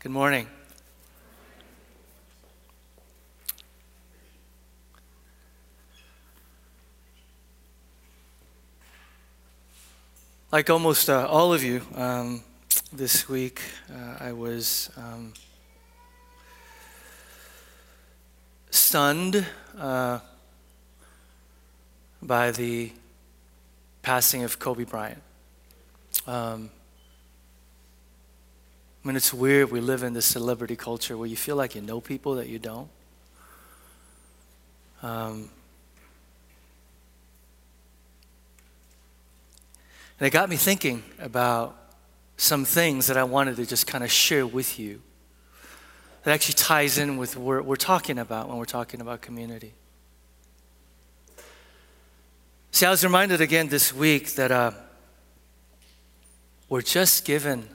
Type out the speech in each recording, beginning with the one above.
Good morning. Like almost uh, all of you, um, this week uh, I was um, stunned uh, by the passing of Kobe Bryant. Um, I mean, it's weird. We live in this celebrity culture where you feel like you know people that you don't. Um, and it got me thinking about some things that I wanted to just kind of share with you that actually ties in with what we're talking about when we're talking about community. See, I was reminded again this week that uh, we're just given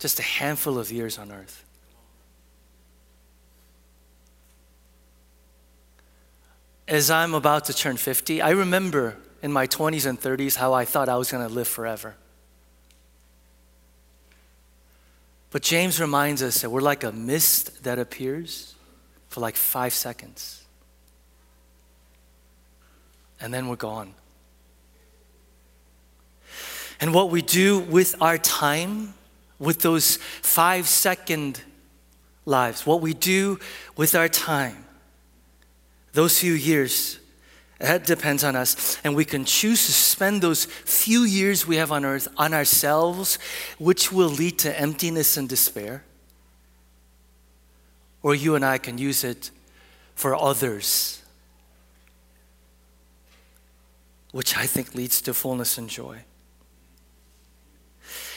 just a handful of years on earth. As I'm about to turn 50, I remember in my 20s and 30s how I thought I was going to live forever. But James reminds us that we're like a mist that appears for like five seconds. And then we're gone. And what we do with our time with those five second lives, what we do with our time, those few years, that depends on us. And we can choose to spend those few years we have on earth on ourselves, which will lead to emptiness and despair. Or you and I can use it for others, which I think leads to fullness and joy.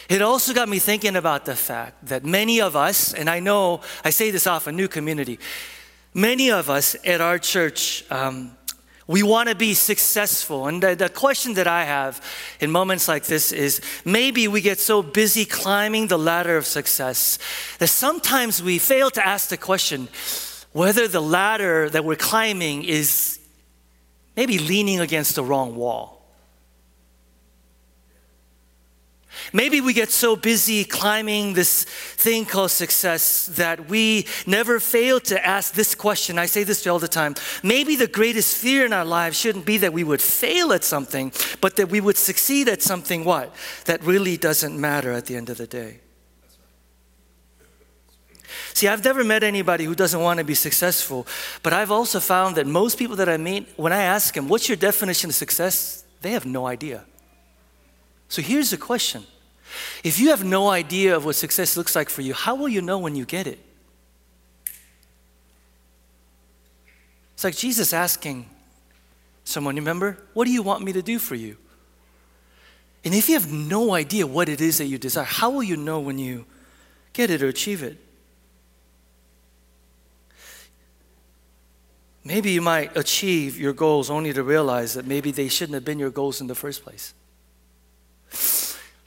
It also got me thinking about the fact that many of us, and I know I say this often, new community, many of us at our church, um, we want to be successful. And the, the, question that I have in moments like this is maybe we get so busy climbing the ladder of success that sometimes we fail to ask the question whether the ladder that we're climbing is maybe leaning against the wrong wall. Maybe we get so busy climbing this thing called success that we never fail to ask this question. I say this all the time. Maybe the greatest fear in our lives shouldn't be that we would fail at something, but that we would succeed at something what? That really doesn't matter at the end of the day. See, I've never met anybody who doesn't want to be successful, but I've also found that most people that I meet, when I ask them, What's your definition of success? they have no idea. So here's the question if you have no idea of what success looks like for you, how will you know when you get it? It's like Jesus asking someone, remember, what do you want me to do for you? And if you have no idea what it is that you desire, how will you know when you get it or achieve it? Maybe you might achieve your goals only to realize that maybe they shouldn't have been your goals in the first place.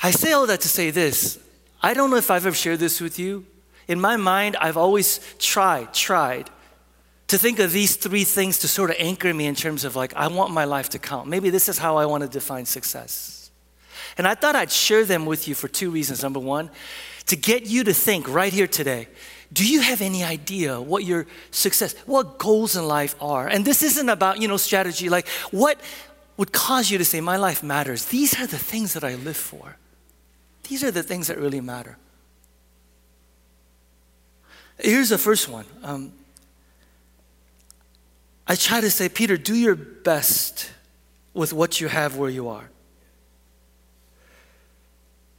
I say all that to say this. I don't know if I've ever shared this with you. In my mind, I've always tried, tried to think of these three things to sort of anchor me in terms of like, I want my life to count. Maybe this is how I want to define success. And I thought I'd share them with you for two reasons. Number one, to get you to think right here today do you have any idea what your success what goals in life are and this isn't about you know strategy like what would cause you to say my life matters these are the things that i live for these are the things that really matter. Here's the first one. Um, I try to say, Peter, do your best with what you have where you are.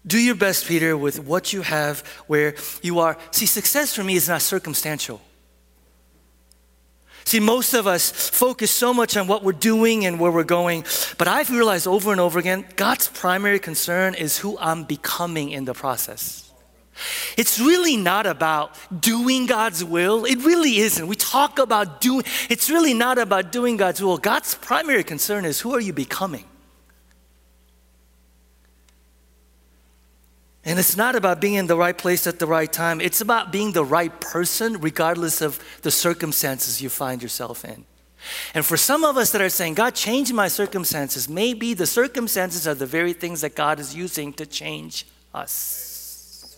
Do your best, Peter, with what you have where you are. See, success for me is not circumstantial. See, most of us focus so much on what we're doing and where we're going, but I've realized over and over again God's primary concern is who I'm becoming in the process. It's really not about doing God's will. It really isn't. We talk about doing, it's really not about doing God's will. God's primary concern is who are you becoming? And it's not about being in the right place at the right time. It's about being the right person, regardless of the circumstances you find yourself in. And for some of us that are saying, God, change my circumstances, maybe the circumstances are the very things that God is using to change us.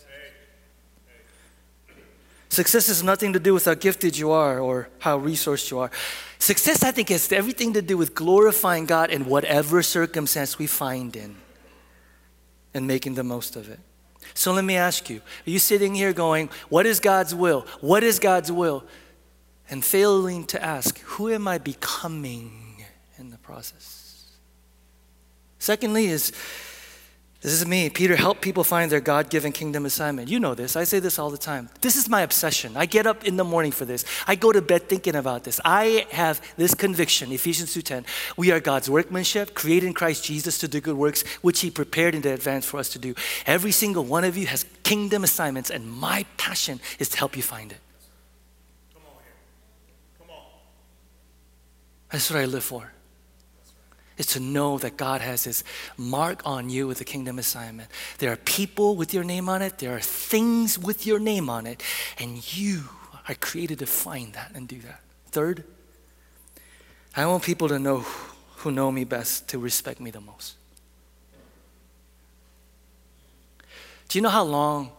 Success has nothing to do with how gifted you are or how resourced you are. Success, I think, has everything to do with glorifying God in whatever circumstance we find in and making the most of it. So let me ask you are you sitting here going, What is God's will? What is God's will? And failing to ask, Who am I becoming in the process? Secondly, is this is me. Peter helped people find their God given kingdom assignment. You know this. I say this all the time. This is my obsession. I get up in the morning for this. I go to bed thinking about this. I have this conviction, Ephesians 2:10. We are God's workmanship, created in Christ Jesus to do good works, which He prepared in advance for us to do. Every single one of you has kingdom assignments, and my passion is to help you find it. Come on here. Come on. That's what I live for is to know that God has His mark on you with the kingdom assignment. There are people with your name on it, there are things with your name on it, and you are created to find that and do that. Third, I want people to know who know me best to respect me the most. Do you know how long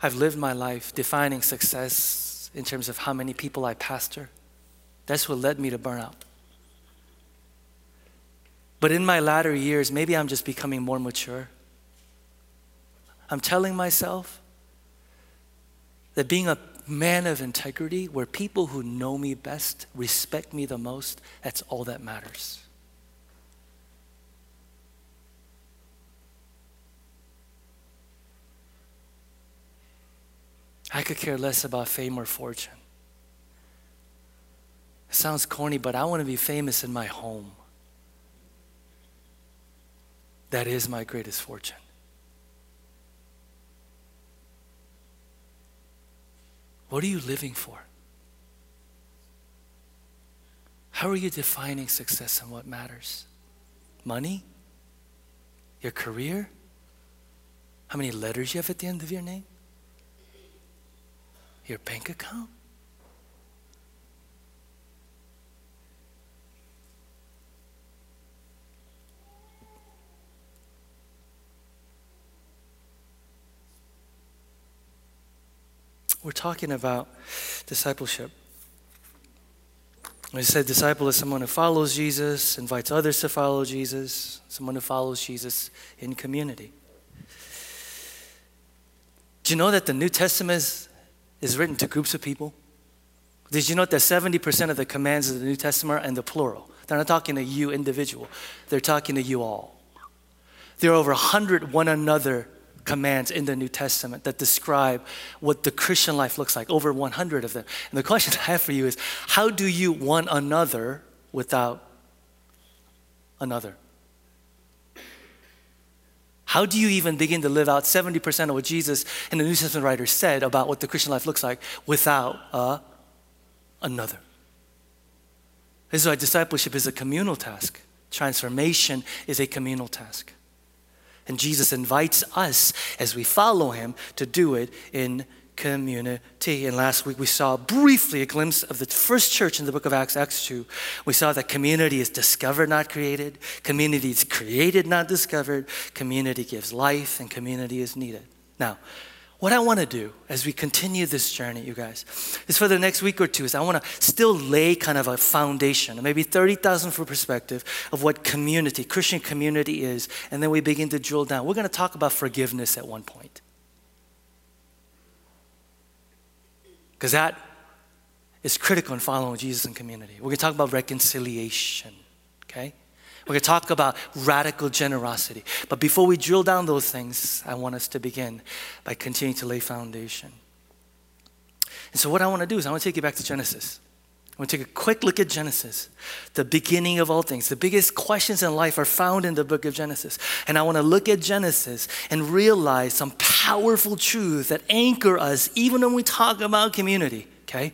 I've lived my life defining success in terms of how many people I pastor? That's what led me to burnout. But in my latter years, maybe I'm just becoming more mature. I'm telling myself that being a man of integrity, where people who know me best respect me the most, that's all that matters. I could care less about fame or fortune. It sounds corny, but I want to be famous in my home. That is my greatest fortune. What are you living for? How are you defining success and what matters? Money? Your career? How many letters you have at the end of your name? Your bank account? We're talking about discipleship. I said disciple is someone who follows Jesus, invites others to follow Jesus, someone who follows Jesus in community. Do you know that the New Testament is, is written to groups of people? Did you know that 70% of the commands of the New Testament are in the plural? They're not talking to you individual, they're talking to you all. There are over 100 one another commands in the New Testament that describe what the Christian life looks like, over 100 of them. And the question I have for you is how do you one another without another? How do you even begin to live out 70% of what Jesus and the New Testament writers said about what the Christian life looks like without uh, another? This is why discipleship is a communal task. Transformation is a communal task. And Jesus invites us as we follow him to do it in community. And last week we saw briefly a glimpse of the first church in the book of Acts, Acts 2. We saw that community is discovered, not created. Community is created, not discovered. Community gives life, and community is needed. Now, what I want to do as we continue this journey, you guys, is for the next week or two, is I want to still lay kind of a foundation, maybe 30,000 for perspective of what community, Christian community is, and then we begin to drill down. We're going to talk about forgiveness at one point. Because that is critical in following Jesus in community. We're going to talk about reconciliation, okay? We're going to talk about radical generosity. But before we drill down those things, I want us to begin by continuing to lay foundation. And so, what I want to do is, I want to take you back to Genesis. I want to take a quick look at Genesis, the beginning of all things. The biggest questions in life are found in the book of Genesis. And I want to look at Genesis and realize some powerful truths that anchor us even when we talk about community, okay?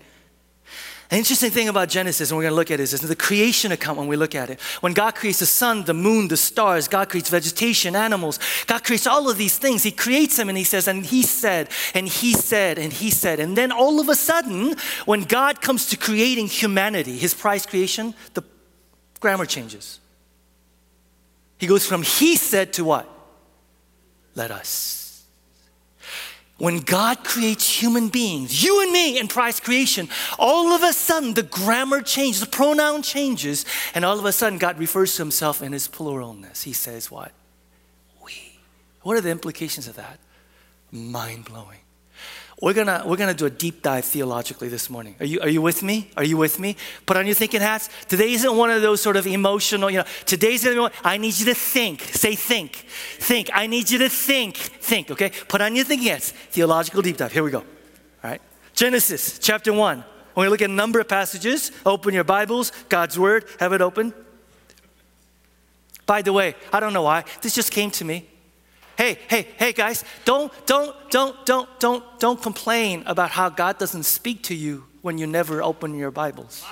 An interesting thing about Genesis, and we're going to look at is, is the creation account when we look at it. When God creates the sun, the moon, the stars, God creates vegetation, animals, God creates all of these things. He creates them and He says, and He said, and He said, and He said. And then all of a sudden, when God comes to creating humanity, His prize creation, the grammar changes. He goes from He said to what? Let us. When God creates human beings, you and me in prize creation, all of a sudden the grammar changes, the pronoun changes, and all of a sudden God refers to himself in his pluralness. He says, What? We. What are the implications of that? Mind blowing. We're gonna, we're gonna do a deep dive theologically this morning. Are you, are you with me? Are you with me? Put on your thinking hats. Today isn't one of those sort of emotional, you know, today's gonna be one, I need you to think. Say think. Think. I need you to think. Think, okay? Put on your thinking hats. Theological deep dive. Here we go. All right. Genesis chapter 1. We're gonna look at a number of passages. Open your Bibles, God's Word, have it open. By the way, I don't know why, this just came to me. Hey, hey, hey guys, don't, don't, don't, don't, don't, don't complain about how God doesn't speak to you when you never open your Bibles.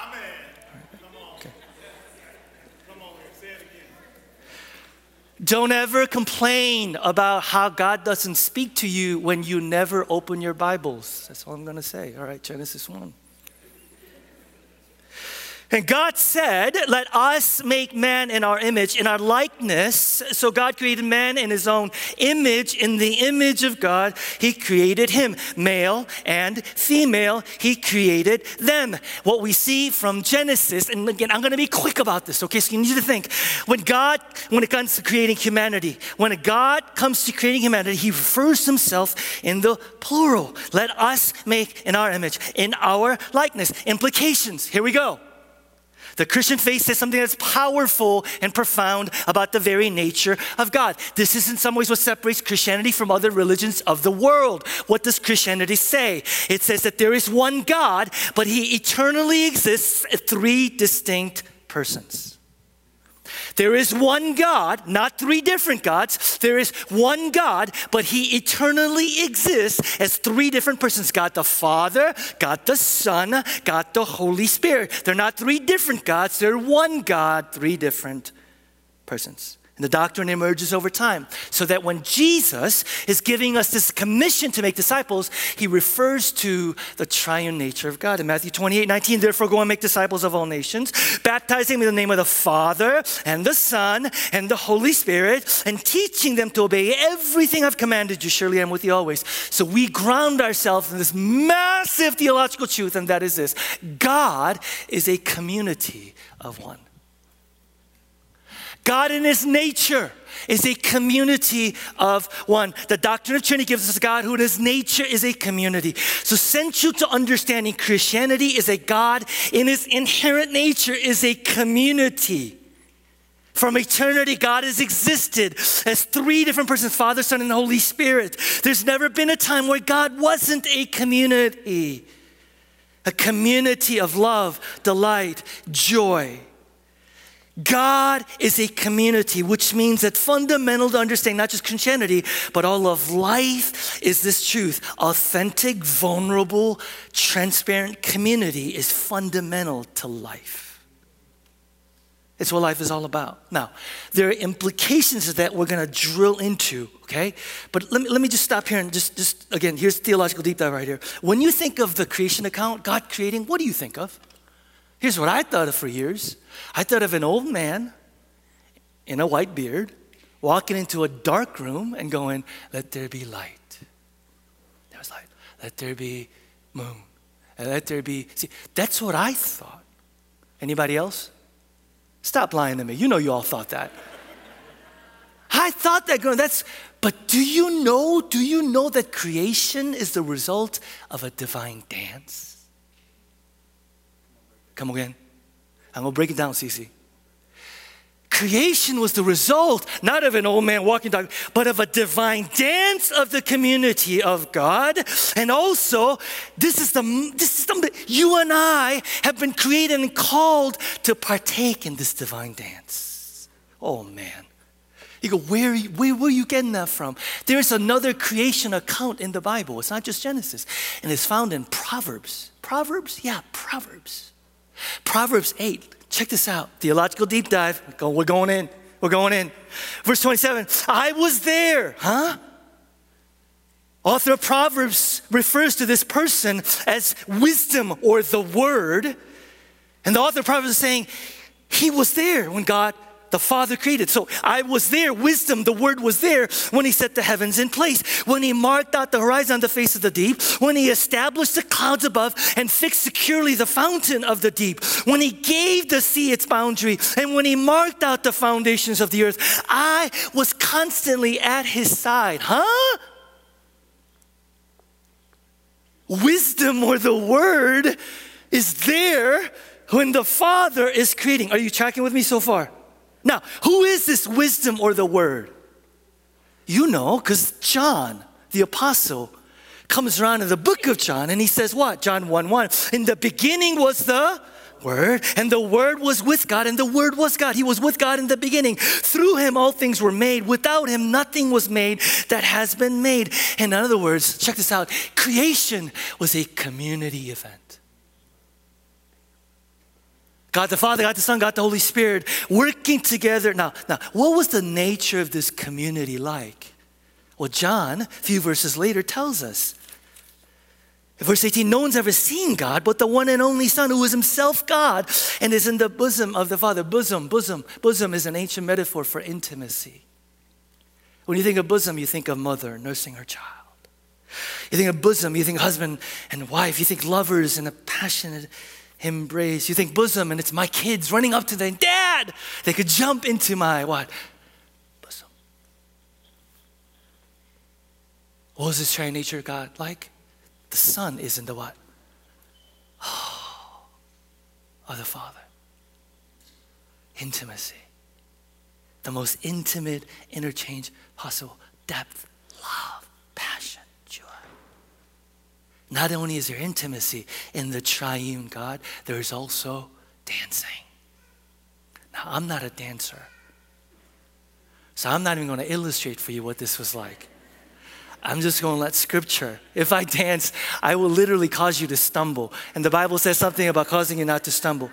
Don't ever complain about how God doesn't speak to you when you never open your Bibles. That's all I'm going to say. All right, Genesis 1. And God said, Let us make man in our image, in our likeness. So God created man in his own image. In the image of God, he created him. Male and female, he created them. What we see from Genesis, and again, I'm going to be quick about this, okay? So you need to think. When God, when it comes to creating humanity, when God comes to creating humanity, he refers to himself in the plural. Let us make in our image, in our likeness. Implications. Here we go. The Christian faith says something that's powerful and profound about the very nature of God. This is, in some ways, what separates Christianity from other religions of the world. What does Christianity say? It says that there is one God, but He eternally exists as three distinct persons. There is one God, not three different gods. There is one God, but He eternally exists as three different persons God the Father, God the Son, God the Holy Spirit. They're not three different gods, they're one God, three different persons. And the doctrine emerges over time. So that when Jesus is giving us this commission to make disciples, he refers to the triune nature of God. In Matthew 28 19, therefore go and make disciples of all nations, baptizing in the name of the Father and the Son and the Holy Spirit, and teaching them to obey everything I've commanded you. Surely I'm with you always. So we ground ourselves in this massive theological truth, and that is this God is a community of one. God in his nature is a community of one. The doctrine of Trinity gives us a God who in his nature is a community. So central to understanding Christianity is a God in his inherent nature is a community. From eternity, God has existed as three different persons Father, Son, and Holy Spirit. There's never been a time where God wasn't a community, a community of love, delight, joy. God is a community, which means that fundamental to understand not just Christianity, but all of life is this truth. Authentic, vulnerable, transparent community is fundamental to life. It's what life is all about. Now, there are implications of that we're going to drill into, okay? But let me, let me just stop here and just, just, again, here's theological deep dive right here. When you think of the creation account, God creating, what do you think of? Here's what I thought of for years I thought of an old man in a white beard walking into a dark room and going, Let there be light. There was light. Let there be moon. And let there be. See, that's what I thought. Anybody else? Stop lying to me. You know you all thought that. I thought that going, that's, but do you know, do you know that creation is the result of a divine dance? Come again. I'm going to break it down, Cece. Creation was the result not of an old man walking dog, but of a divine dance of the community of God. And also, this is the this is something you and I have been created and called to partake in this divine dance. Oh man. You go, where, where, are you getting that from? There's another creation account in the Bible. It's not just Genesis. And it's found in Proverbs. Proverbs? Yeah, Proverbs. Proverbs 8, check this out. Theological deep dive. We're going in. We're going in. Verse 27 I was there, huh? Author of Proverbs refers to this person as wisdom or the word. And the author of Proverbs is saying, he was there when God the Father created. So I was there, wisdom, the Word was there when He set the heavens in place, when He marked out the horizon on the face of the deep, when He established the clouds above and fixed securely the fountain of the deep, when He gave the sea its boundary, and when He marked out the foundations of the earth. I was constantly at His side. Huh? Wisdom or the Word is there when the Father is creating. Are you tracking with me so far? Now, who is this wisdom or the word? You know, because John, the apostle, comes around in the book of John and he says, What? John 1 1. In the beginning was the Word, and the Word was with God, and the Word was God. He was with God in the beginning. Through Him, all things were made. Without Him, nothing was made that has been made. And In other words, check this out creation was a community event. God the Father, God the Son, God the Holy Spirit working together. Now, now, what was the nature of this community like? Well, John, a few verses later, tells us. Verse 18, no one's ever seen God but the one and only Son who is himself God and is in the bosom of the Father. Bosom, bosom, bosom is an ancient metaphor for intimacy. When you think of bosom, you think of mother nursing her child. You think of bosom, you think husband and wife, you think lovers and a passionate embrace. You think bosom, and it's my kids running up to them, Dad! They could jump into my what? Bosom. What was this triune nature of God like? The Son is in the what? Oh, of the Father. Intimacy. The most intimate interchange possible. Depth, love. Not only is there intimacy in the triune God, there is also dancing. Now, I'm not a dancer. So I'm not even going to illustrate for you what this was like. I'm just going to let scripture. If I dance, I will literally cause you to stumble. And the Bible says something about causing you not to stumble.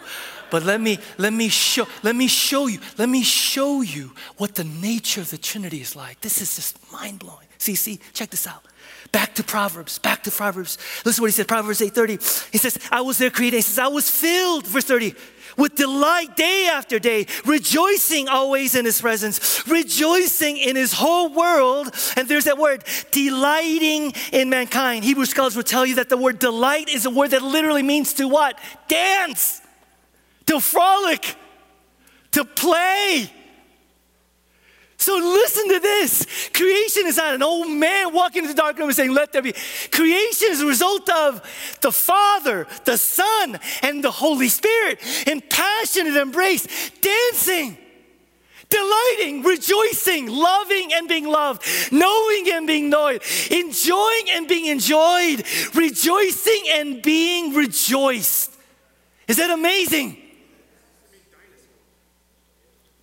But let me let me show let me show you. Let me show you what the nature of the Trinity is like. This is just mind-blowing. See, see, check this out. Back to Proverbs, back to Proverbs. Listen to what he said, Proverbs 8:30. He says, I was there created. He says, I was filled, verse 30, with delight day after day, rejoicing always in his presence, rejoicing in his whole world. And there's that word, delighting in mankind. Hebrew scholars will tell you that the word delight is a word that literally means to what? Dance, to frolic, to play. So listen to this. Creation is not an old man walking into the dark room and saying, Let there be. Creation is a result of the Father, the Son, and the Holy Spirit in passionate embrace, dancing, delighting, rejoicing, loving and being loved, knowing and being known, enjoying and being enjoyed, rejoicing and being rejoiced. Is that amazing?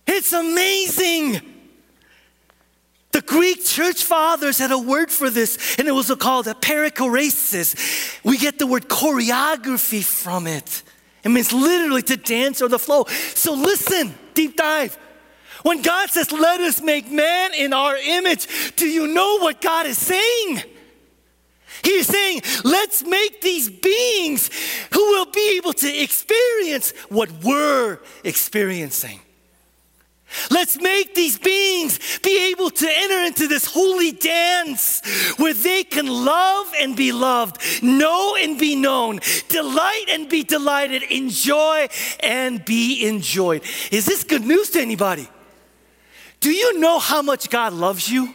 It's amazing. The Greek church fathers had a word for this, and it was called a perichoresis. We get the word choreography from it. It means literally to dance or the flow. So listen, deep dive. When God says, Let us make man in our image, do you know what God is saying? He's saying, Let's make these beings who will be able to experience what we're experiencing. Let's make these beings be able to enter into this holy dance where they can love and be loved, know and be known, delight and be delighted, enjoy and be enjoyed. Is this good news to anybody? Do you know how much God loves you?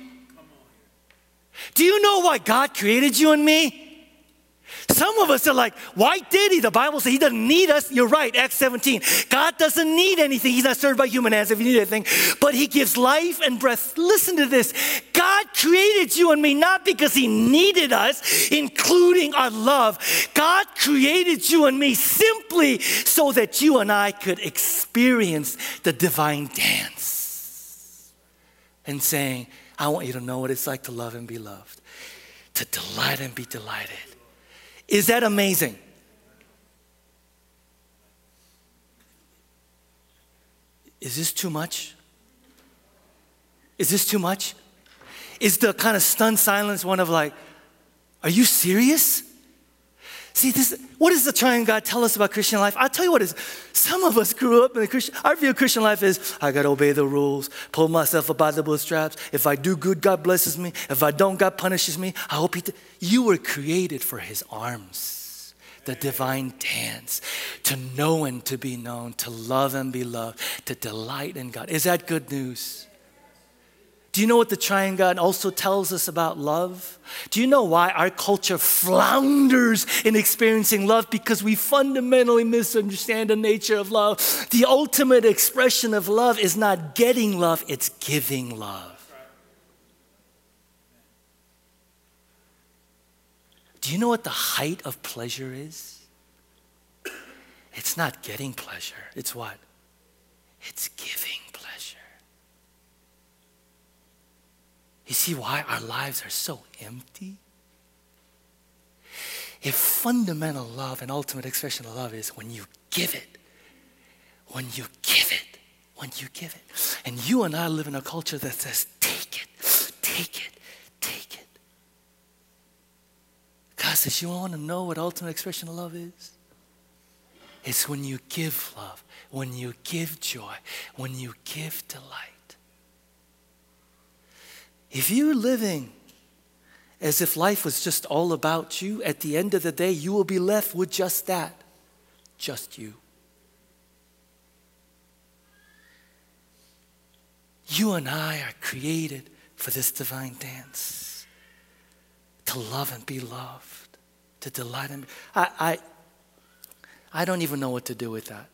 Do you know why God created you and me? Some of us are like, why did he? The Bible says he doesn't need us. You're right, Acts 17. God doesn't need anything. He's not served by human hands if you need anything, but he gives life and breath. Listen to this God created you and me not because he needed us, including our love. God created you and me simply so that you and I could experience the divine dance and saying, I want you to know what it's like to love and be loved, to delight and be delighted is that amazing? Is this too much? Is this too much? Is the kind of stunned silence one of like, are you serious? See, this, what does the triune God tell us about Christian life? I'll tell you what is. Some of us grew up in the Christian, our view of Christian life is I gotta obey the rules, pull myself up by the bootstraps. If I do good, God blesses me. If I don't, God punishes me. I hope He. T-. You were created for His arms, the divine dance, to know and to be known, to love and be loved, to delight in God. Is that good news? Do you know what the triune God also tells us about love? Do you know why our culture flounders in experiencing love? Because we fundamentally misunderstand the nature of love. The ultimate expression of love is not getting love, it's giving love. Do you know what the height of pleasure is? It's not getting pleasure, it's what? It's giving. You see why our lives are so empty? If fundamental love and ultimate expression of love is when you give it, when you give it, when you give it. And you and I live in a culture that says, take it, take it, take it. God says, you want to know what ultimate expression of love is? It's when you give love, when you give joy, when you give delight. If you're living as if life was just all about you, at the end of the day, you will be left with just that just you. You and I are created for this divine dance to love and be loved, to delight in. I, I, I don't even know what to do with that.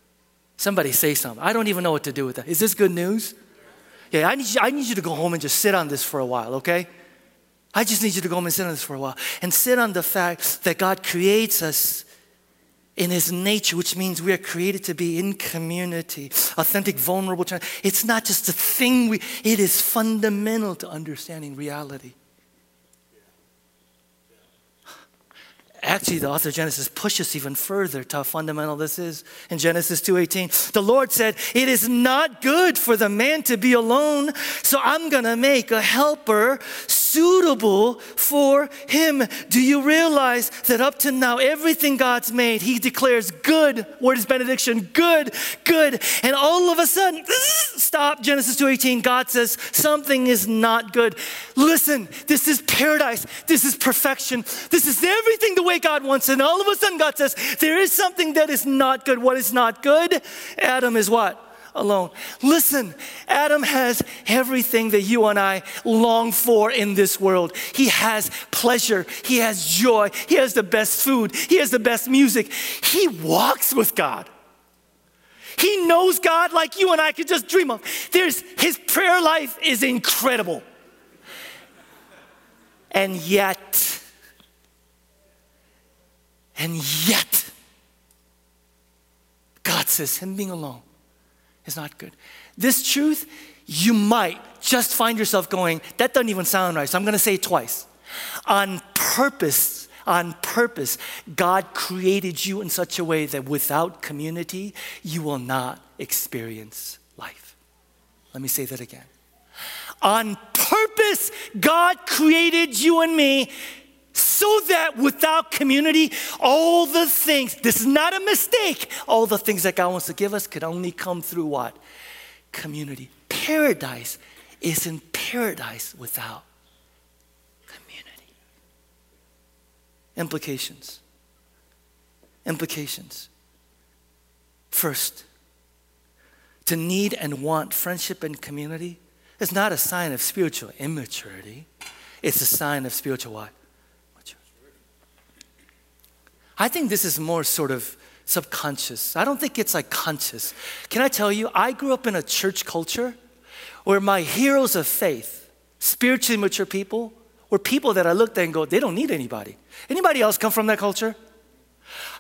Somebody say something. I don't even know what to do with that. Is this good news? Yeah, I need, you, I need you to go home and just sit on this for a while, okay? I just need you to go home and sit on this for a while and sit on the fact that God creates us in His nature, which means we are created to be in community, authentic, vulnerable. It's not just a thing, we, it is fundamental to understanding reality. Actually the author of genesis pushes even further to how fundamental this is. In genesis 2.18 the lord said it is not good for the man to be alone so i'm going to make a helper suitable for him do you realize that up to now everything god's made he declares good word is benediction good good and all of a sudden stop genesis 2.18 god says something is not good listen this is paradise this is perfection this is everything the way God wants. And all of a sudden, God says, There is something that is not good. What is not good? Adam is what? Alone. Listen, Adam has everything that you and I long for in this world. He has pleasure, he has joy, he has the best food, he has the best music. He walks with God. He knows God like you and I could just dream of. There's his prayer life is incredible. And yet, and yet, God says him being alone is not good. This truth, you might just find yourself going, that doesn't even sound right. So I'm going to say it twice. On purpose, on purpose, God created you in such a way that without community, you will not experience life. Let me say that again. On purpose, God created you and me so that without community, all the things, this is not a mistake, all the things that God wants to give us could only come through what? Community. Paradise is in paradise without community. Implications. Implications. First, to need and want friendship and community is not a sign of spiritual immaturity. It's a sign of spiritual what? I think this is more sort of subconscious. I don't think it's like conscious. Can I tell you, I grew up in a church culture where my heroes of faith, spiritually mature people, were people that I looked at and go, they don't need anybody. Anybody else come from that culture?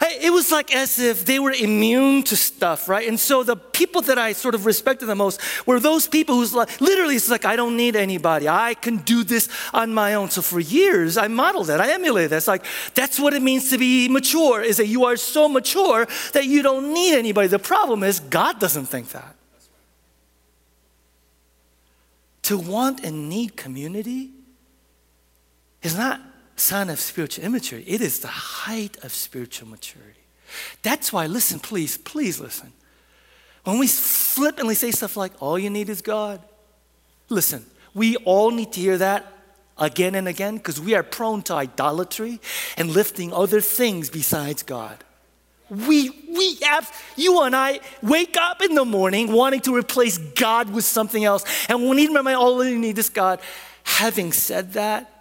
It was like as if they were immune to stuff, right? And so the people that I sort of respected the most were those people who's like, literally, it's like, I don't need anybody. I can do this on my own. So for years, I modeled that. I emulated that. It's like, that's what it means to be mature, is that you are so mature that you don't need anybody. The problem is, God doesn't think that. To want and need community is not sign of spiritual immaturity. It is the height of spiritual maturity. That's why, listen, please, please listen. When we flippantly say stuff like, all you need is God, listen, we all need to hear that again and again because we are prone to idolatry and lifting other things besides God. We, we have, you and I wake up in the morning wanting to replace God with something else. And we need to remember, all you need is God. Having said that,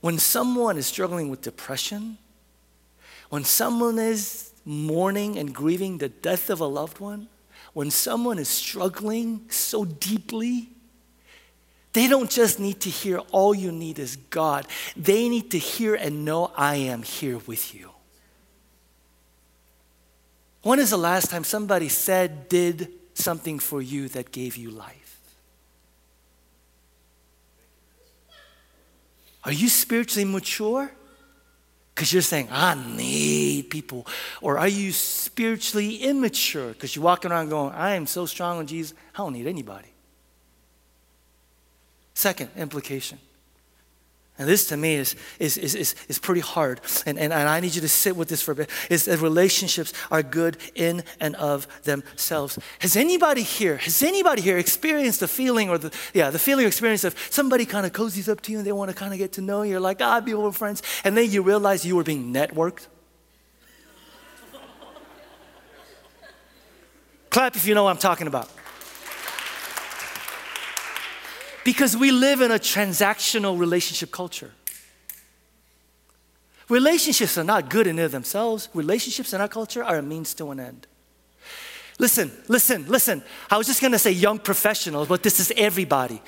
when someone is struggling with depression, when someone is mourning and grieving the death of a loved one, when someone is struggling so deeply, they don't just need to hear, all you need is God. They need to hear and know, I am here with you. When is the last time somebody said, did something for you that gave you life? Are you spiritually mature? Because you're saying, I need people. Or are you spiritually immature? Because you're walking around going, I am so strong in Jesus, I don't need anybody. Second implication and this to me is, is, is, is, is pretty hard. And, and, and I need you to sit with this for a bit. Is that relationships are good in and of themselves. Has anybody here, has anybody here experienced the feeling or the, yeah, the feeling or experience of somebody kind of cozies up to you and they want to kind of get to know you. You're like, ah, I'll be with friends. And then you realize you were being networked. Clap if you know what I'm talking about. Because we live in a transactional relationship culture. Relationships are not good in and of themselves. Relationships in our culture are a means to an end. Listen, listen, listen. I was just gonna say young professionals, but this is everybody.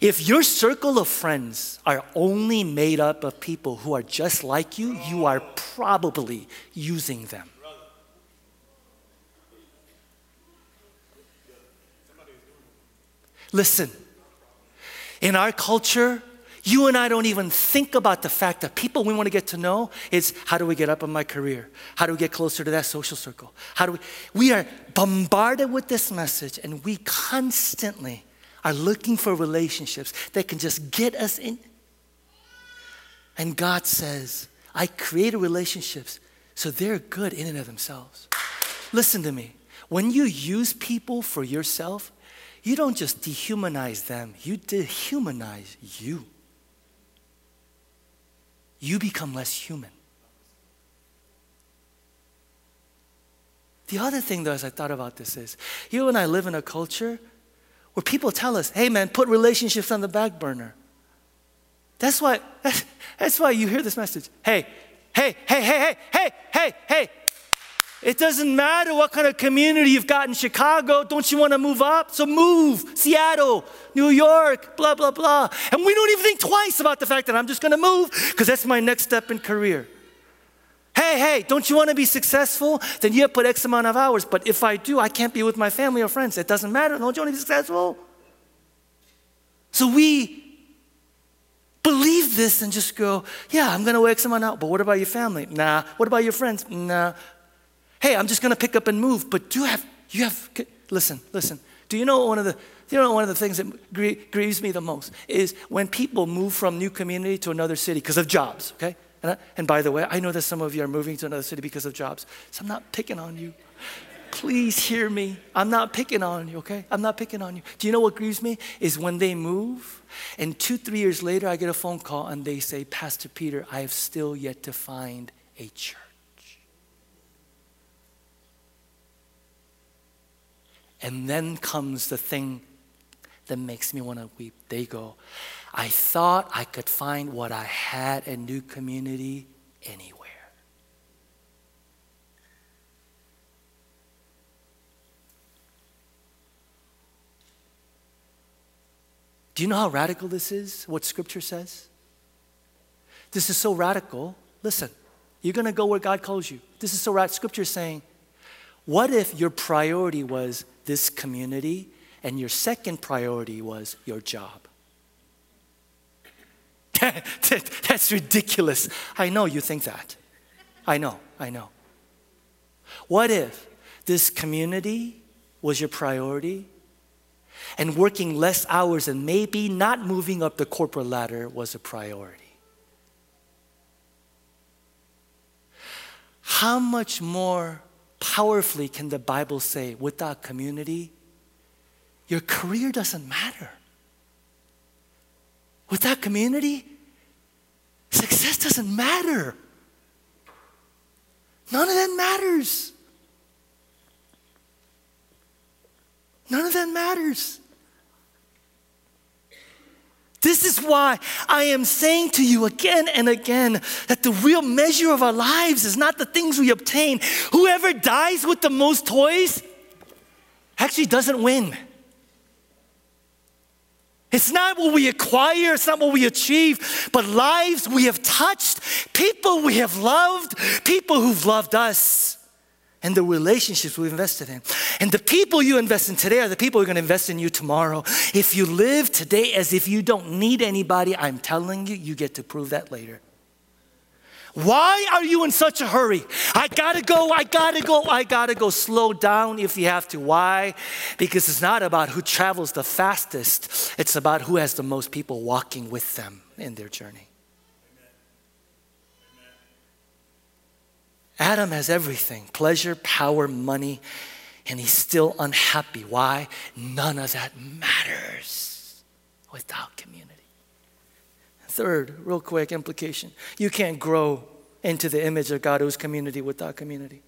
If your circle of friends are only made up of people who are just like you, you are probably using them. Listen, in our culture, you and I don't even think about the fact that people we want to get to know is how do we get up in my career? How do we get closer to that social circle? How do we we are bombarded with this message and we constantly are looking for relationships that can just get us in. And God says, I created relationships so they're good in and of themselves. Listen to me. When you use people for yourself, you don't just dehumanize them, you dehumanize you. You become less human. The other thing, though, as I thought about this is you and I live in a culture where people tell us, hey, man, put relationships on the back burner. That's why, that's that's why you hear this message. Hey, hey, hey, hey, hey, hey, hey, hey, it doesn't matter what kind of community you've got in Chicago. Don't you want to move up? So move. Seattle, New York, blah, blah, blah. And we don't even think twice about the fact that I'm just going to move because that's my next step in career. Hey, hey, don't you want to be successful? Then you have put X amount of hours. But if I do, I can't be with my family or friends. It doesn't matter. Don't you want to be successful? So we believe this and just go, yeah, I'm going to X amount out. But what about your family? Nah. What about your friends? Nah. Hey, I'm just going to pick up and move. But do you have, you have, listen, listen. Do you know one of the, you know one of the things that grieves me the most is when people move from new community to another city because of jobs, okay? And, I, and by the way, I know that some of you are moving to another city because of jobs. So I'm not picking on you. Please hear me. I'm not picking on you, okay? I'm not picking on you. Do you know what grieves me? Is when they move, and two, three years later, I get a phone call and they say, Pastor Peter, I have still yet to find a church. And then comes the thing that makes me want to weep. They go, I thought I could find what I had in new community anywhere. Do you know how radical this is? What scripture says? This is so radical. Listen, you're going to go where God calls you. This is so radical. Scripture is saying, what if your priority was this community and your second priority was your job? That's ridiculous. I know you think that. I know, I know. What if this community was your priority and working less hours and maybe not moving up the corporate ladder was a priority? how much more powerfully can the Bible say, without community, your career doesn't matter? Without community, success doesn't matter. None of that matters. None of that matters. This is why I am saying to you again and again that the real measure of our lives is not the things we obtain. Whoever dies with the most toys actually doesn't win. It's not what we acquire, it's not what we achieve, but lives we have touched, people we have loved, people who've loved us and the relationships we've invested in. And the people you invest in today are the people who are going to invest in you tomorrow. If you live today as if you don't need anybody, I'm telling you, you get to prove that later. Why are you in such a hurry? I gotta go, I gotta go, I gotta go. Slow down if you have to. Why? Because it's not about who travels the fastest, it's about who has the most people walking with them in their journey. Adam has everything pleasure, power, money, and he's still unhappy. Why? None of that matters without community. Third, real quick implication you can't grow into the image of God who's community without community.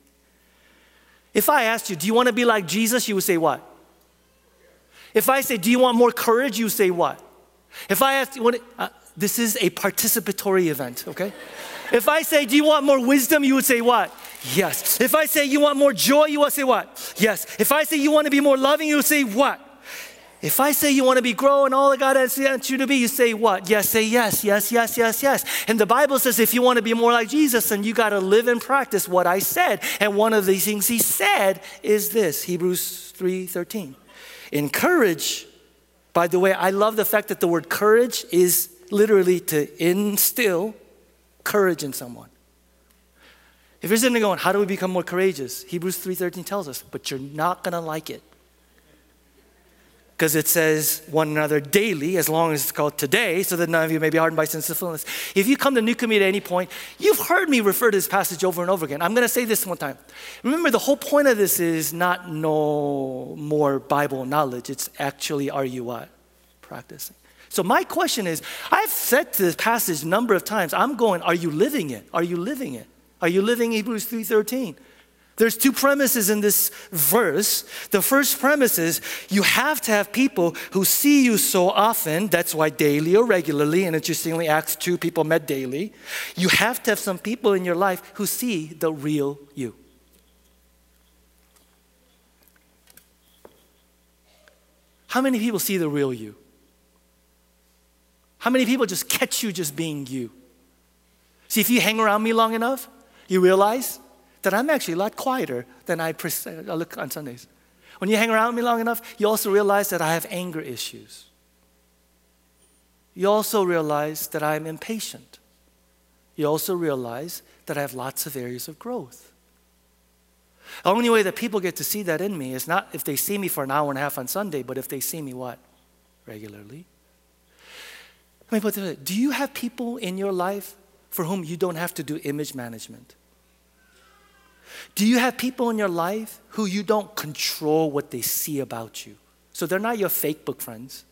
If I asked you, do you want to be like Jesus? You would say what? If I say, do you want more courage? You say what? If I ask, you, uh, this is a participatory event, okay? If I say, Do you want more wisdom? You would say, What? Yes. If I say, You want more joy? You would say, What? Yes. If I say, You want to be more loving? You would say, What? If I say you want to be growing all God has sent you to be, you say what? Yes, say yes, yes, yes, yes, yes. And the Bible says if you want to be more like Jesus, then you got to live and practice what I said. And one of these things he said is this Hebrews 3 13. Encourage. By the way, I love the fact that the word courage is literally to instill courage in someone. If you're sitting there going, how do we become more courageous? Hebrews 3.13 tells us, but you're not going to like it. Because it says one another daily, as long as it's called today, so that none of you may be hardened by sinfulness. If you come to New Community at any point, you've heard me refer to this passage over and over again. I'm going to say this one time. Remember, the whole point of this is not no more Bible knowledge. It's actually, are you what? Practicing. So my question is, I've said this passage a number of times, I'm going, are you living it? Are you living it? Are you living Hebrews 3:13? There's two premises in this verse. The first premise is you have to have people who see you so often. That's why daily or regularly, and interestingly, Acts 2, people met daily. You have to have some people in your life who see the real you. How many people see the real you? How many people just catch you just being you? See, if you hang around me long enough, you realize that I'm actually a lot quieter than I, look on Sundays. When you hang around me long enough, you also realize that I have anger issues. You also realize that I'm impatient. You also realize that I have lots of areas of growth. The only way that people get to see that in me is not if they see me for an hour and a half on Sunday, but if they see me what? Regularly. Let me put this Do you have people in your life for whom you don't have to do image management? Do you have people in your life who you don't control what they see about you? So they're not your fake book friends.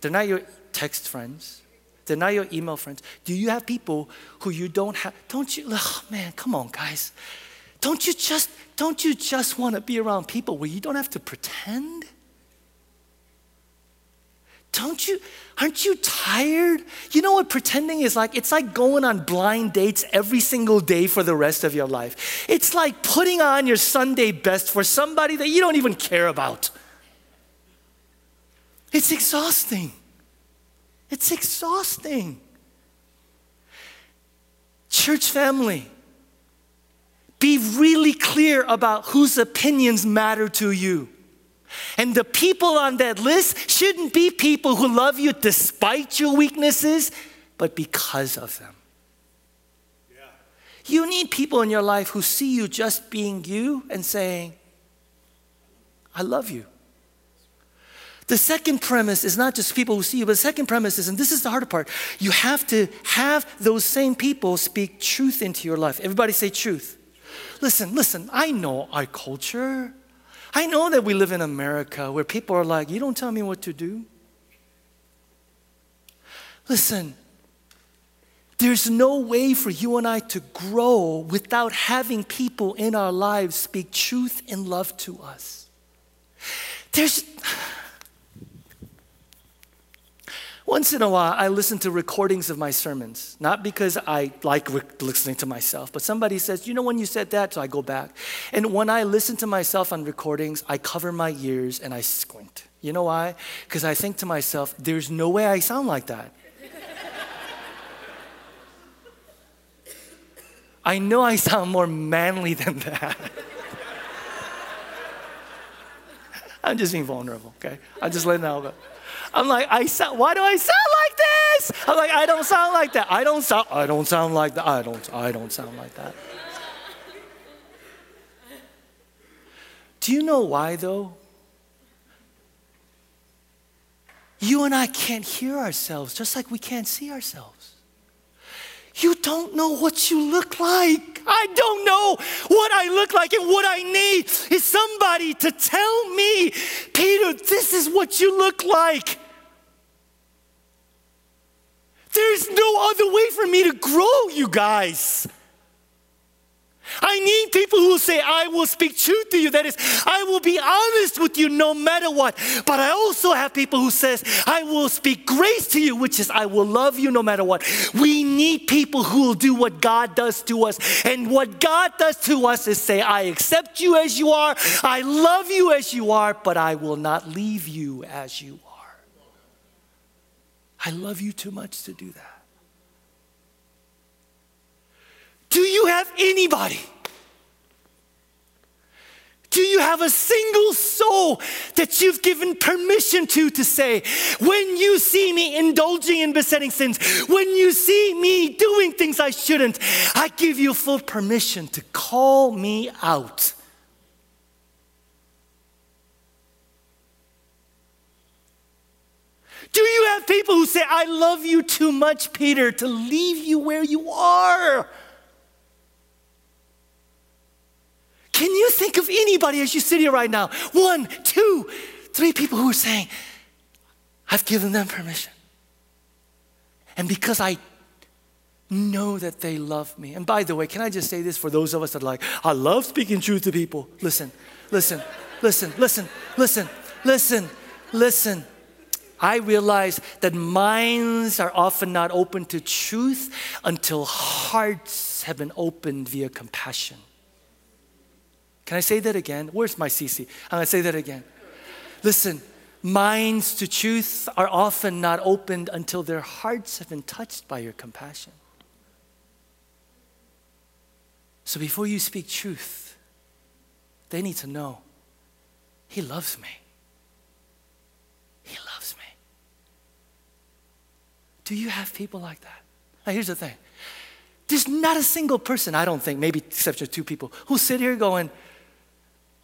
They're not your text friends. They're not your email friends. Do you have people who you don't have? Don't you? Oh man, come on, guys. Don't you just don't you just want to be around people where you don't have to pretend? Don't you, aren't you tired? You know what pretending is like? It's like going on blind dates every single day for the rest of your life. It's like putting on your Sunday best for somebody that you don't even care about. It's exhausting. It's exhausting. Church family, be really clear about whose opinions matter to you. And the people on that list shouldn't be people who love you despite your weaknesses, but because of them. Yeah. You need people in your life who see you just being you and saying, I love you. The second premise is not just people who see you, but the second premise is, and this is the harder part, you have to have those same people speak truth into your life. Everybody say truth. Listen, listen, I know our culture. I know that we live in America where people are like, you don't tell me what to do. Listen, there's no way for you and I to grow without having people in our lives speak truth and love to us. There's. Once in a while, I listen to recordings of my sermons, not because I like listening to myself, but somebody says, You know, when you said that, so I go back. And when I listen to myself on recordings, I cover my ears and I squint. You know why? Because I think to myself, There's no way I sound like that. I know I sound more manly than that. I'm just being vulnerable, okay? I'm just letting that go. I'm like, I sound, why do I sound like this? I'm like, I don't sound like that. I don't sound, I don't sound like that. I don't, I don't sound like that. Do you know why though? You and I can't hear ourselves just like we can't see ourselves. You don't know what you look like. I don't know what I look like, and what I need is somebody to tell me, Peter, this is what you look like. There's no other way for me to grow, you guys. I need people who will say, I will speak truth to you. That is, I will be honest with you no matter what. But I also have people who says, I will speak grace to you, which is I will love you no matter what. We need people who will do what God does to us. And what God does to us is say, I accept you as you are. I love you as you are, but I will not leave you as you are. I love you too much to do that. Do you have anybody? Do you have a single soul that you've given permission to to say, when you see me indulging in besetting sins, when you see me doing things I shouldn't, I give you full permission to call me out? Do you have people who say, I love you too much, Peter, to leave you where you are? Can you think of anybody as you sit here right now? One, two, three people who are saying, I've given them permission. And because I know that they love me. And by the way, can I just say this for those of us that like, I love speaking truth to people? Listen, listen, listen, listen, listen, listen, listen. I realize that minds are often not open to truth until hearts have been opened via compassion. Can I say that again? Where's my CC? I'm gonna say that again. Listen, minds to truth are often not opened until their hearts have been touched by your compassion. So before you speak truth, they need to know He loves me. He loves. Do you have people like that? Now, here's the thing there's not a single person, I don't think, maybe except for two people, who sit here going,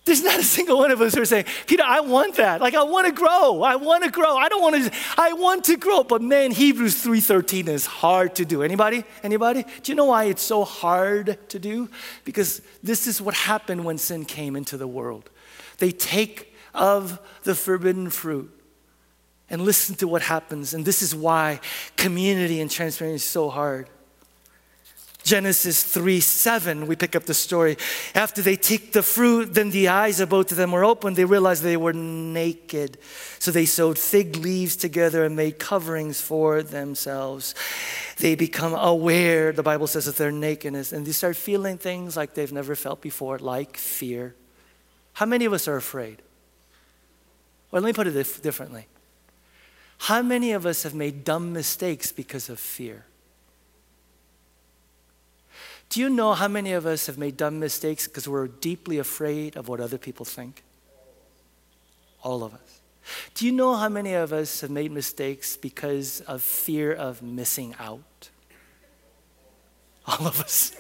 there's not a single one of us who are saying, Peter, I want that. Like I want to grow. I want to grow. I don't want to, I want to grow. But man, Hebrews 3.13 is hard to do. Anybody? Anybody? Do you know why it's so hard to do? Because this is what happened when sin came into the world. They take of the forbidden fruit and listen to what happens. And this is why community and transparency is so hard. Genesis 3 7, we pick up the story. After they take the fruit, then the eyes of both of them were opened. They realized they were naked. So they sewed fig leaves together and made coverings for themselves. They become aware, the Bible says, of their nakedness, and they start feeling things like they've never felt before, like fear. How many of us are afraid? Well, let me put it differently. How many of us have made dumb mistakes because of fear? Do you know how many of us have made dumb mistakes because we're deeply afraid of what other people think? All of us. Do you know how many of us have made mistakes because of fear of missing out? All of us.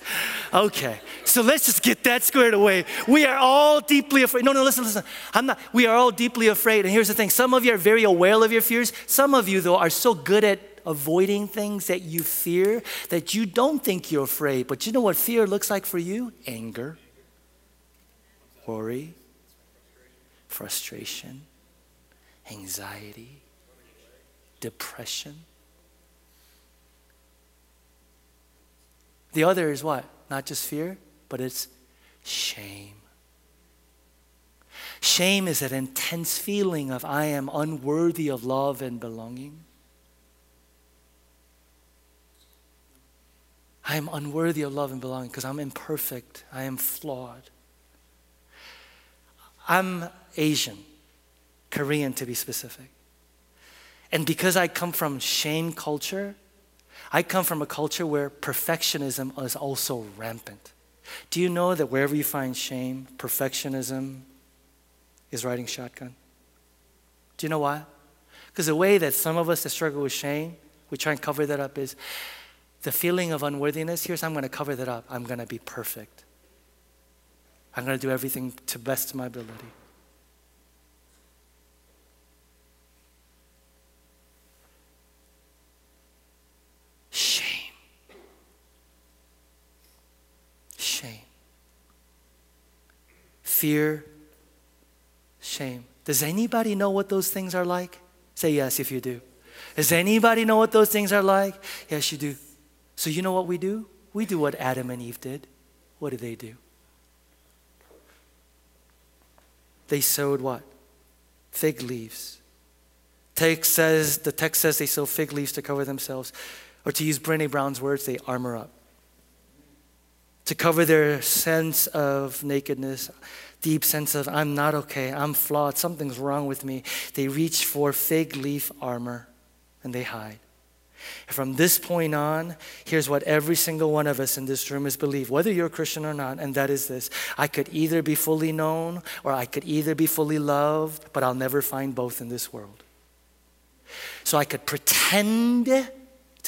Okay. So let's just get that squared away. We are all deeply afraid. No, no, listen, listen. I'm not, we are all deeply afraid. And here's the thing some of you are very aware of your fears. Some of you, though, are so good at avoiding things that you fear that you don't think you're afraid. But you know what fear looks like for you? Anger, worry, frustration, anxiety, depression. The other is what? Not just fear, but it's shame. Shame is that intense feeling of I am unworthy of love and belonging. I am unworthy of love and belonging because I'm imperfect. I am flawed. I'm Asian, Korean to be specific. And because I come from shame culture, I come from a culture where perfectionism is also rampant. Do you know that wherever you find shame, perfectionism is riding shotgun? Do you know why? Because the way that some of us that struggle with shame, we try and cover that up is the feeling of unworthiness. Here's I'm going to cover that up I'm going to be perfect. I'm going to do everything to best my ability. Fear, shame. Does anybody know what those things are like? Say yes if you do. Does anybody know what those things are like? Yes, you do. So, you know what we do? We do what Adam and Eve did. What did they do? They sewed what? Fig leaves. Text says, the text says they sew fig leaves to cover themselves. Or to use Brene Brown's words, they armor up. To cover their sense of nakedness, deep sense of, I'm not okay, I'm flawed, something's wrong with me. They reach for fig leaf armor and they hide. And from this point on, here's what every single one of us in this room has believed, whether you're a Christian or not, and that is this I could either be fully known or I could either be fully loved, but I'll never find both in this world. So I could pretend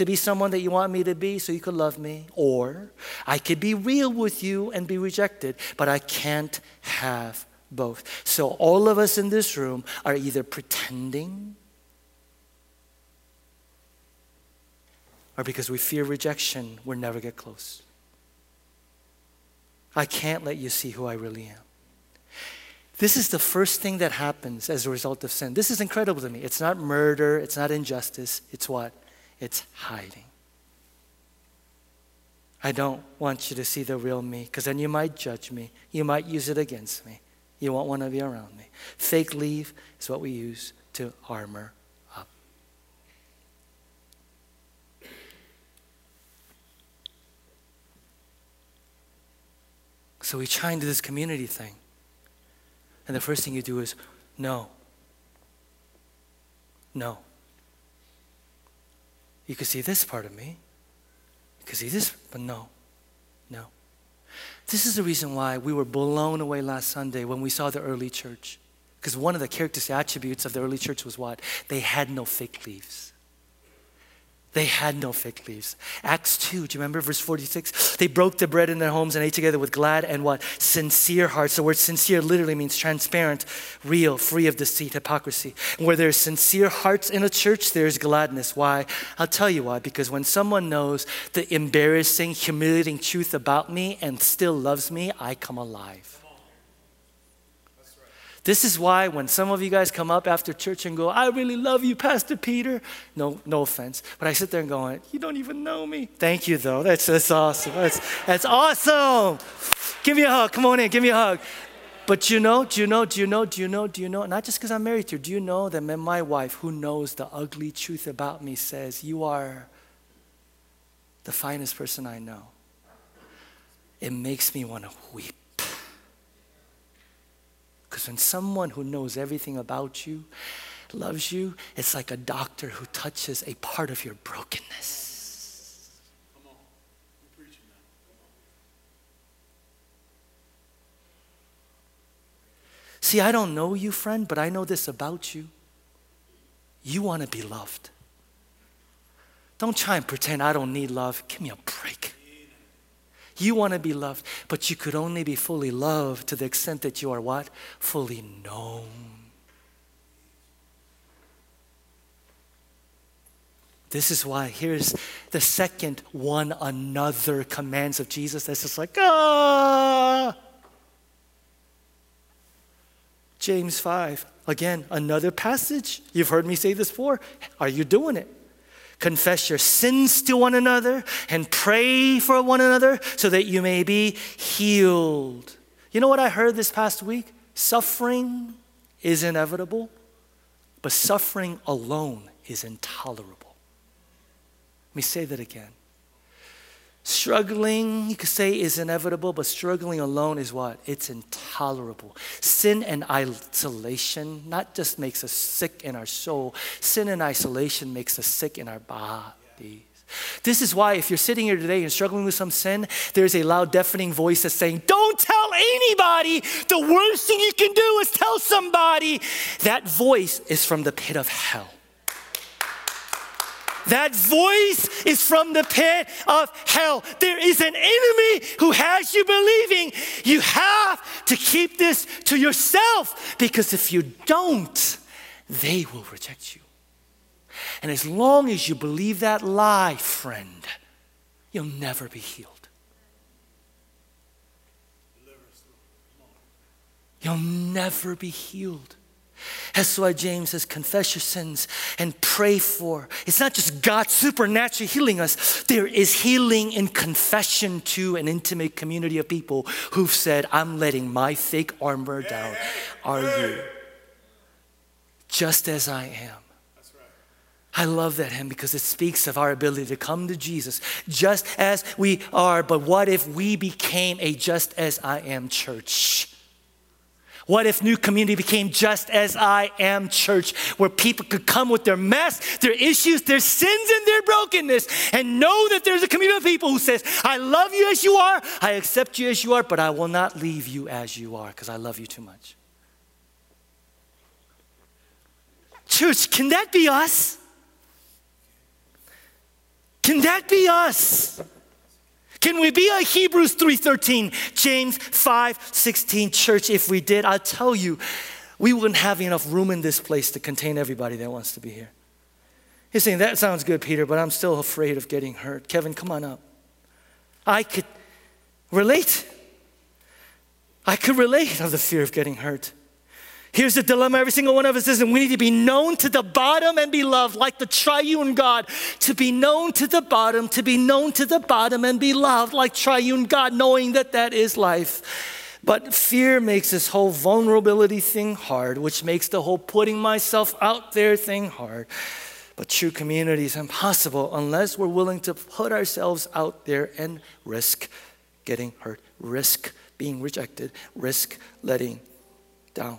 to be someone that you want me to be so you could love me, or I could be real with you and be rejected, but I can't have both. So all of us in this room are either pretending or because we fear rejection, we'll never get close. I can't let you see who I really am. This is the first thing that happens as a result of sin. This is incredible to me. It's not murder, it's not injustice, it's what? It's hiding. I don't want you to see the real me because then you might judge me. You might use it against me. You won't want to be around me. Fake leave is what we use to armor up. So we try and do this community thing. And the first thing you do is no. No. You could see this part of me. You could see this, but no, no. This is the reason why we were blown away last Sunday when we saw the early church. Because one of the characteristic attributes of the early church was what? They had no fake leaves. They had no fig leaves. Acts 2, do you remember verse 46? They broke the bread in their homes and ate together with glad and what? Sincere hearts. The word sincere literally means transparent, real, free of deceit, hypocrisy. And where there's sincere hearts in a church, there's gladness. Why? I'll tell you why. Because when someone knows the embarrassing, humiliating truth about me and still loves me, I come alive. This is why when some of you guys come up after church and go, I really love you, Pastor Peter. No, no offense. But I sit there and go, you don't even know me. Thank you, though. That's, that's awesome. That's, that's awesome. Give me a hug. Come on in. Give me a hug. But you know, do you know, do you know, do you know, do you know, not just because I'm married to her, do you know that my wife, who knows the ugly truth about me, says, You are the finest person I know? It makes me want to weep. Because when someone who knows everything about you loves you, it's like a doctor who touches a part of your brokenness. See, I don't know you, friend, but I know this about you. You want to be loved. Don't try and pretend I don't need love. Give me a break. You want to be loved, but you could only be fully loved to the extent that you are what? Fully known. This is why here's the second one another commands of Jesus that's just like, ah. James 5. Again, another passage. You've heard me say this before. Are you doing it? Confess your sins to one another and pray for one another so that you may be healed. You know what I heard this past week? Suffering is inevitable, but suffering alone is intolerable. Let me say that again. Struggling, you could say, is inevitable, but struggling alone is what? It's intolerable. Sin and isolation not just makes us sick in our soul, sin and isolation makes us sick in our bodies. This is why, if you're sitting here today and struggling with some sin, there's a loud, deafening voice that's saying, Don't tell anybody. The worst thing you can do is tell somebody. That voice is from the pit of hell. That voice is from the pit of hell. There is an enemy who has you believing you have to keep this to yourself because if you don't, they will reject you. And as long as you believe that lie, friend, you'll never be healed. You'll never be healed. That's why James says, confess your sins and pray for. It's not just God supernaturally healing us, there is healing in confession to an intimate community of people who've said, I'm letting my fake armor down. Are you? Just as I am. I love that hymn because it speaks of our ability to come to Jesus just as we are. But what if we became a just as I am church? What if New Community became just as I am church, where people could come with their mess, their issues, their sins, and their brokenness, and know that there's a community of people who says, I love you as you are, I accept you as you are, but I will not leave you as you are because I love you too much. Church, can that be us? Can that be us? Can we be a Hebrews 3:13, James 5:16 church if we did? I'll tell you, we wouldn't have enough room in this place to contain everybody that wants to be here. He's saying, That sounds good, Peter, but I'm still afraid of getting hurt. Kevin, come on up. I could relate. I could relate of the fear of getting hurt. Here's the dilemma every single one of us is, and we need to be known to the bottom and be loved like the triune God. To be known to the bottom, to be known to the bottom and be loved like triune God, knowing that that is life. But fear makes this whole vulnerability thing hard, which makes the whole putting myself out there thing hard. But true community is impossible unless we're willing to put ourselves out there and risk getting hurt, risk being rejected, risk letting down.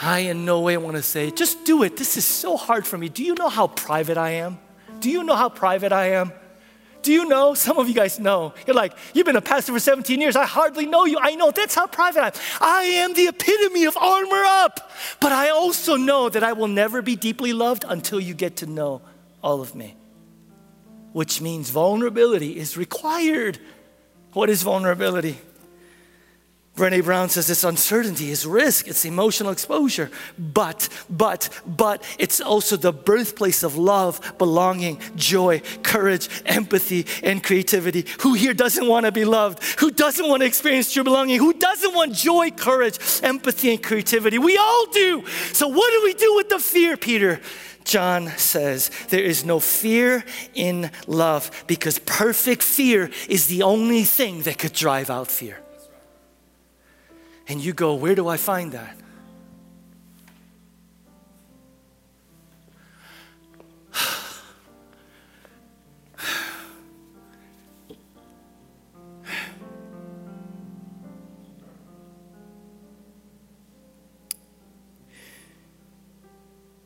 I in no way want to say, just do it. This is so hard for me. Do you know how private I am? Do you know how private I am? Do you know? Some of you guys know. You're like, you've been a pastor for 17 years. I hardly know you. I know that's how private I am. I am the epitome of armor up. But I also know that I will never be deeply loved until you get to know all of me, which means vulnerability is required. What is vulnerability? Brene Brown says it's uncertainty, it's risk, it's emotional exposure, but, but, but it's also the birthplace of love, belonging, joy, courage, empathy, and creativity. Who here doesn't want to be loved? Who doesn't want to experience true belonging? Who doesn't want joy, courage, empathy, and creativity? We all do. So, what do we do with the fear, Peter? John says, There is no fear in love because perfect fear is the only thing that could drive out fear and you go, Where do I find that?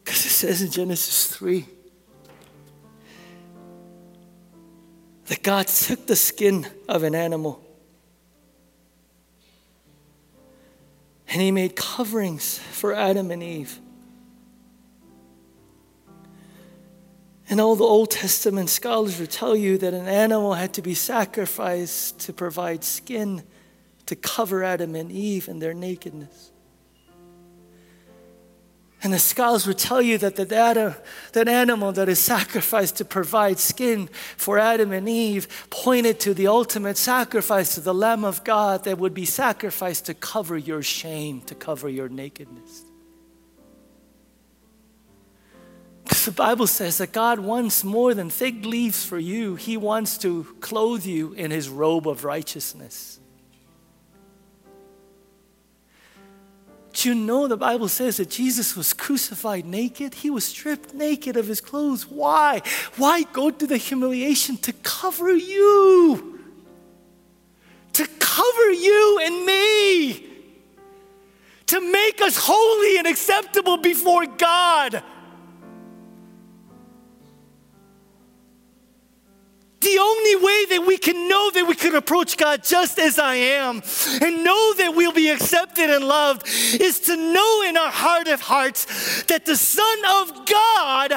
Because it says in Genesis 3 that God took the skin of an animal And he made coverings for Adam and Eve. And all the Old Testament scholars will tell you that an animal had to be sacrificed to provide skin to cover Adam and Eve in their nakedness. And the scholars would tell you that that, that animal that is sacrificed to provide skin for Adam and Eve pointed to the ultimate sacrifice to the Lamb of God that would be sacrificed to cover your shame, to cover your nakedness. Because the Bible says that God wants more than fig leaves for you, He wants to clothe you in His robe of righteousness. Do you know the Bible says that Jesus was crucified naked? He was stripped naked of his clothes. Why? Why go through the humiliation to cover you? To cover you and me. To make us holy and acceptable before God. The only way that we can know that we can approach God just as I am and know that we'll be accepted and loved is to know in our heart of hearts that the Son of God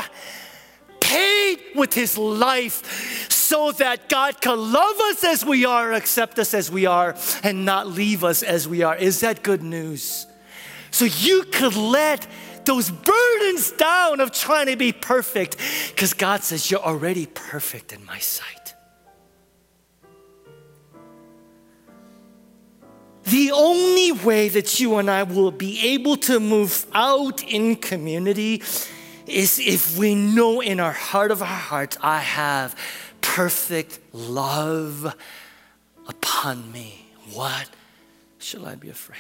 paid with his life so that God can love us as we are, accept us as we are, and not leave us as we are. Is that good news? So you could let those burdens down of trying to be perfect because God says, You're already perfect in my sight. The only way that you and I will be able to move out in community is if we know in our heart of our hearts, I have perfect love upon me. What shall I be afraid?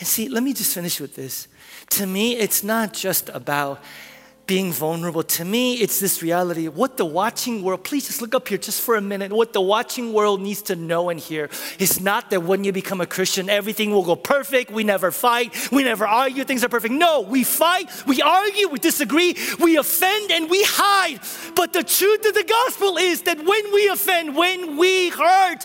And see, let me just finish with this. To me, it's not just about being vulnerable. To me, it's this reality. What the watching world, please just look up here just for a minute. What the watching world needs to know and hear is not that when you become a Christian, everything will go perfect. We never fight. We never argue. Things are perfect. No, we fight. We argue. We disagree. We offend and we hide. But the truth of the gospel is that when we offend, when we hurt,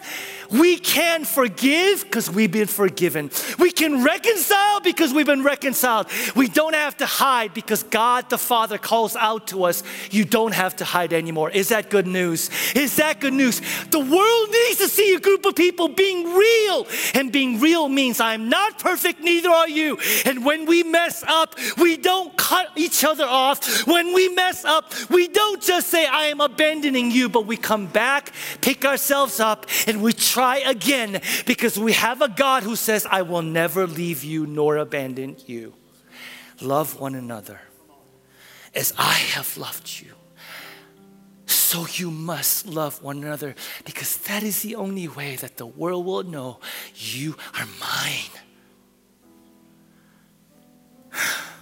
we can forgive because we've been forgiven. We can reconcile because we've been reconciled. We don't have to hide because God the Father calls out to us, you don't have to hide anymore. Is that good news? Is that good news? The world needs to see a group of people being real. And being real means I'm not perfect, neither are you. And when we mess up, we don't cut each other off. When we mess up, we don't just say, I am abandoning you, but we come back, pick ourselves up, and we try again because we have a God who says, I will never leave you nor abandon you. Love one another as I have loved you. So you must love one another because that is the only way that the world will know you are mine.